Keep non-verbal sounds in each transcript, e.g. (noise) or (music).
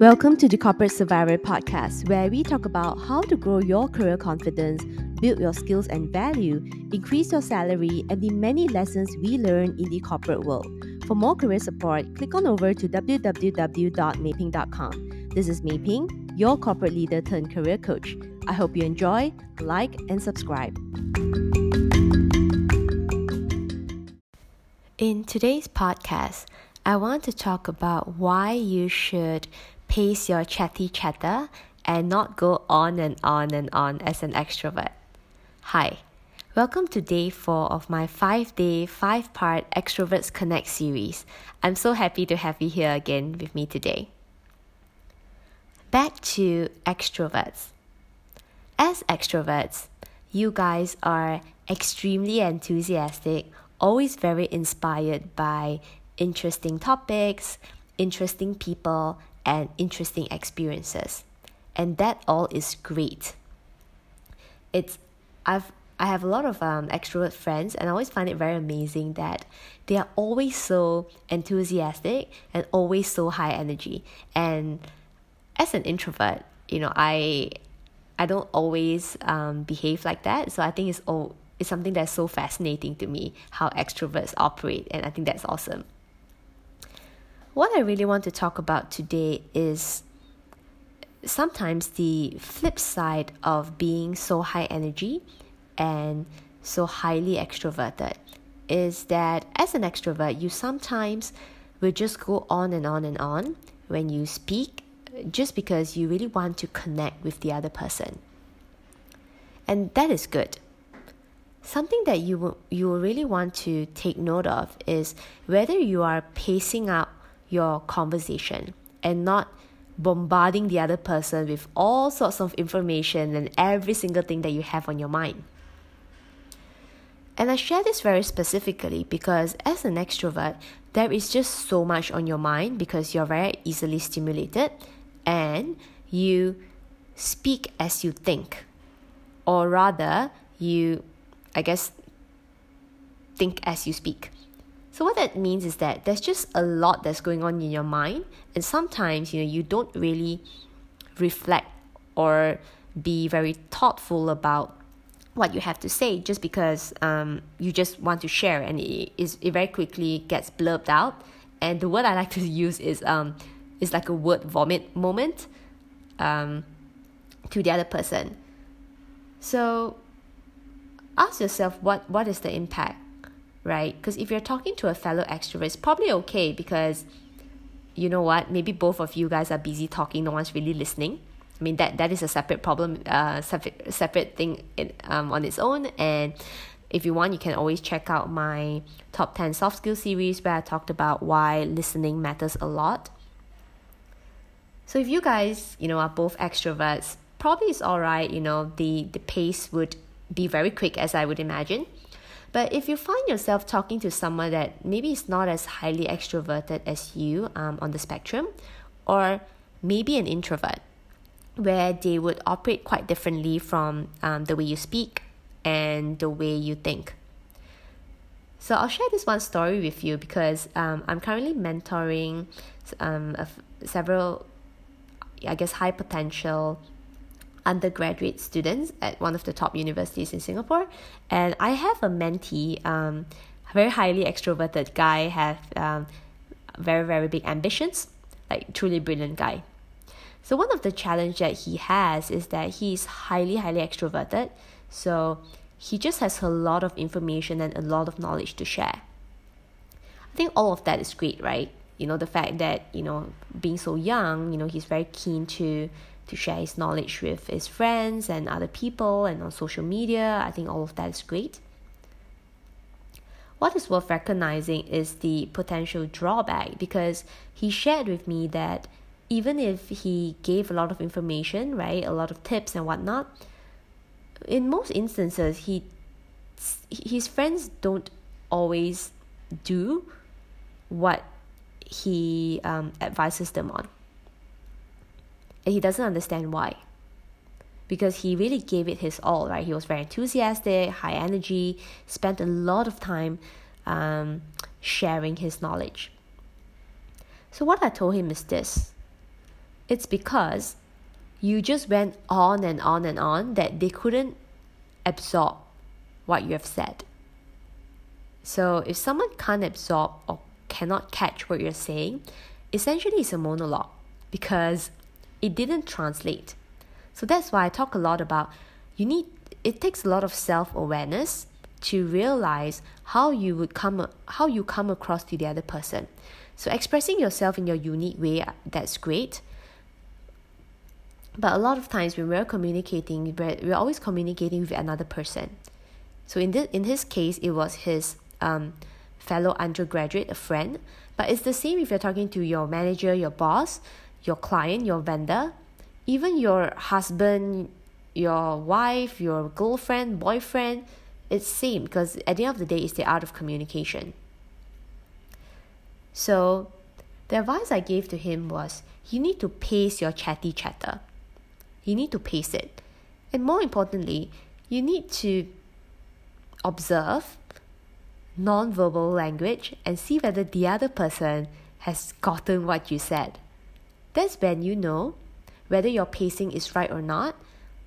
Welcome to the Corporate Survivor podcast, where we talk about how to grow your career confidence, build your skills and value, increase your salary, and the many lessons we learn in the corporate world. For more career support, click on over to www.maping.com. This is Maping, your corporate leader turned career coach. I hope you enjoy, like, and subscribe. In today's podcast, I want to talk about why you should pace your chatty chatter and not go on and on and on as an extrovert. Hi, welcome to day four of my five day, five part Extroverts Connect series. I'm so happy to have you here again with me today. Back to extroverts. As extroverts, you guys are extremely enthusiastic, always very inspired by interesting topics, interesting people, and interesting experiences. And that all is great. It's I've I have a lot of um, extrovert friends, and I always find it very amazing that they are always so enthusiastic and always so high energy. And as an introvert, you know, I I don't always um, behave like that. So I think it's all it's something that's so fascinating to me how extroverts operate, and I think that's awesome. What I really want to talk about today is sometimes the flip side of being so high energy and so highly extroverted is that as an extrovert, you sometimes will just go on and on and on when you speak just because you really want to connect with the other person. And that is good. Something that you will, you will really want to take note of is whether you are pacing out your conversation and not bombarding the other person with all sorts of information and every single thing that you have on your mind. And I share this very specifically because as an extrovert, there is just so much on your mind because you're very easily stimulated and you speak as you think. Or rather, you, I guess, think as you speak. So what that means is that there's just a lot that's going on in your mind, and sometimes you know you don't really reflect or be very thoughtful about what you have to say just because um, you just want to share and it, is, it very quickly gets blurbed out. And the word i like to (laughs) use is um, is like a word vomit moment um, to the other person. So ask yourself what what is the impact right? Because if you're talking to a fellow extrovert, it's probably okay because you know what? Maybe both of you guys are busy talking, no one's really listening. I mean that that is a separate problem, uh, separate separate thing in, um, on its own. And if you want, you can always check out my top ten soft skill series where I talked about why listening matters a lot. So if you guys, you know, are both extroverts, probably it's all right. You know, the the pace would be very quick as I would imagine. But if you find yourself talking to someone that maybe is not as highly extroverted as you um, on the spectrum, or maybe an introvert, where they would operate quite differently from um, the way you speak and the way you think. So I'll share this one story with you because um, I'm currently mentoring um, several, I guess, high potential undergraduate students at one of the top universities in Singapore. And I have a mentee, um, very highly extroverted guy, have um, very, very big ambitions, like truly brilliant guy. So one of the challenge that he has is that he's highly, highly extroverted. So he just has a lot of information and a lot of knowledge to share. I think all of that is great, right? You know, the fact that, you know, being so young, you know, he's very keen to to share his knowledge with his friends and other people and on social media. I think all of that is great. What is worth recognizing is the potential drawback because he shared with me that even if he gave a lot of information, right, a lot of tips and whatnot, in most instances, he his friends don't always do what he um, advises them on and he doesn't understand why. Because he really gave it his all right? He was very enthusiastic high energy spent a lot of time um, sharing his knowledge. So what i told him is this. It's because you just went on and on and on that they couldn't absorb what you have said. So if someone can't absorb or cannot catch what you're saying, essentially it's a monologue. Because it didn't translate. So that's why I talk a lot about you need it takes a lot of self-awareness to realize how you would come how you come across to the other person. So expressing yourself in your unique way that's great. But a lot of times when we're communicating, we're, we're always communicating with another person. So in this in his case, it was his um, fellow undergraduate, a friend. But it's the same if you're talking to your manager, your boss, your client, your vendor, even your husband, your wife, your girlfriend, boyfriend. It's same because at the end of the day, it's the art of communication. So, the advice I gave to him was you need to pace your chatty chatter. You need to pace it. And more importantly, you need to observe non-verbal language and see whether the other person has gotten what you said. That's when you know whether your pacing is right or not,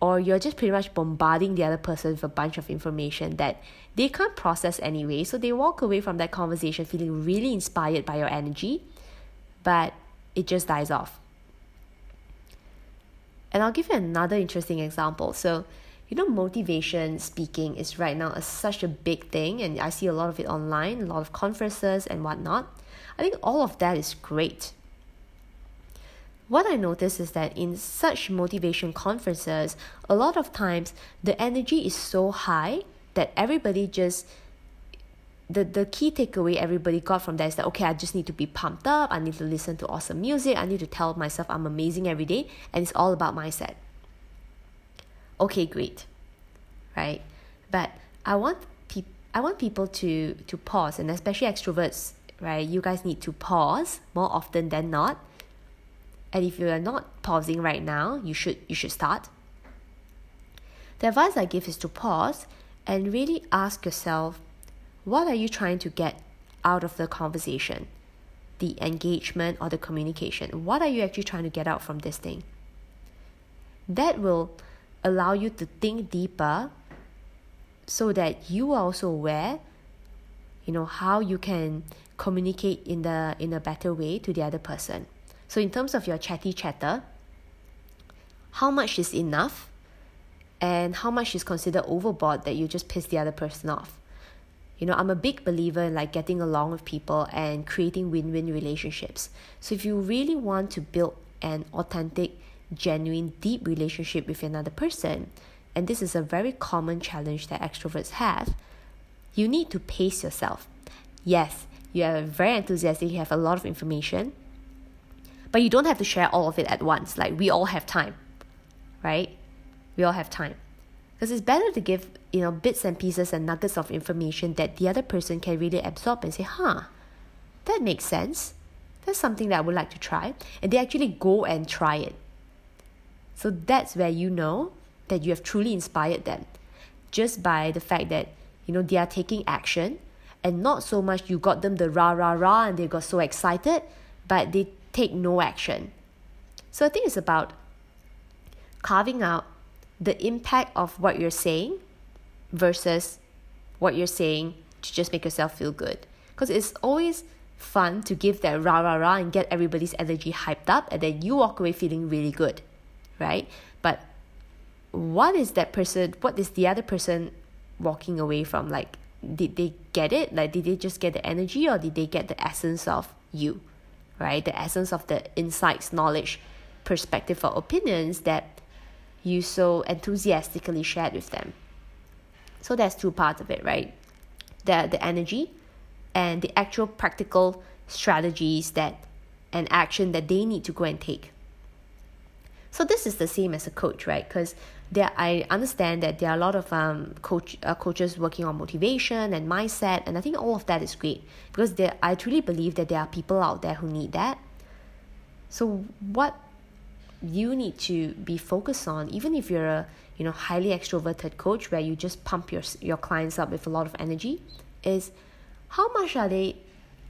or you're just pretty much bombarding the other person with a bunch of information that they can't process anyway. So they walk away from that conversation feeling really inspired by your energy, but it just dies off. And I'll give you another interesting example. So, you know, motivation speaking is right now a, such a big thing, and I see a lot of it online, a lot of conferences and whatnot. I think all of that is great. What I notice is that in such motivation conferences, a lot of times the energy is so high that everybody just the, the key takeaway everybody got from that is that okay i just need to be pumped up i need to listen to awesome music i need to tell myself i'm amazing every day and it's all about mindset. Okay great. Right? But i want pe- i want people to to pause and especially extroverts right? You guys need to pause more often than not and if you are not pausing right now you should you should start. The advice i give is to pause and really ask yourself what are you trying to get out of the conversation? The engagement or the communication. What are you actually trying to get out from this thing? That will allow you to think deeper so that you are also aware you know how you can communicate in the in a better way to the other person so in terms of your chatty chatter how much is enough? And how much is considered overboard that you just piss the other person off? You know i'm a big believer in like getting along with people and creating win-win relationships. So if you really want to build an authentic genuine, deep relationship with another person, and this is a very common challenge that extroverts have, you need to pace yourself. Yes, you are very enthusiastic, you have a lot of information, but you don't have to share all of it at once. Like we all have time, right? We all have time. Because it's better to give, you know, bits and pieces and nuggets of information that the other person can really absorb and say, huh, that makes sense. That's something that I would like to try. And they actually go and try it. So that's where you know that you have truly inspired them just by the fact that you know they are taking action and not so much you got them the rah rah rah and they got so excited but they take no action so i think it's about carving out the impact of what you're saying versus what you're saying to just make yourself feel good because it's always fun to give that rah rah rah and get everybody's energy hyped up and then you walk away feeling really good right? But what is that person, what is the other person walking away from? Like, did they get it? Like, did they just get the energy or did they get the essence of you, right? The essence of the insights, knowledge, perspective, or opinions that you so enthusiastically shared with them. So that's two parts of it, right? The the energy and the actual practical strategies that and action that they need to go and take. So this is the same as a coach, right? Because there, I understand that there are a lot of um coach uh, coaches working on motivation and mindset, and I think all of that is great because there, I truly believe that there are people out there who need that. So what you need to be focused on, even if you're a you know highly extroverted coach where you just pump your your clients up with a lot of energy, is how much are they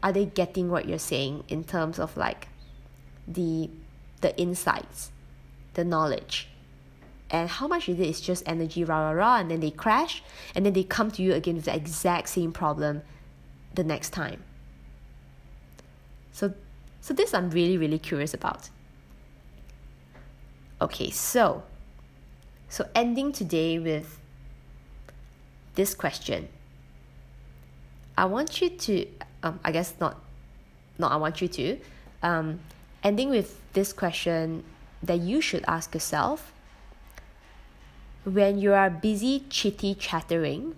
are they getting what you're saying in terms of like the the insights, the knowledge. And how much is it is just energy, rah, rah, rah, and then they crash, and then they come to you again with the exact same problem the next time. So, so this I'm really, really curious about. Okay, so, so ending today with this question. I want you to, um, I guess not, not I want you to, um, ending with this question that you should ask yourself when you are busy chitty chattering,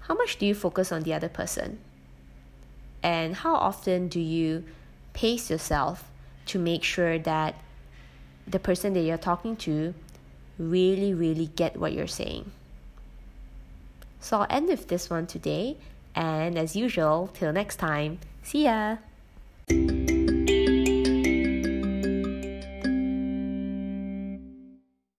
how much do you focus on the other person? And how often do you pace yourself to make sure that the person that you're talking to really, really get what you're saying? So I'll end with this one today. And as usual, till next time, see ya!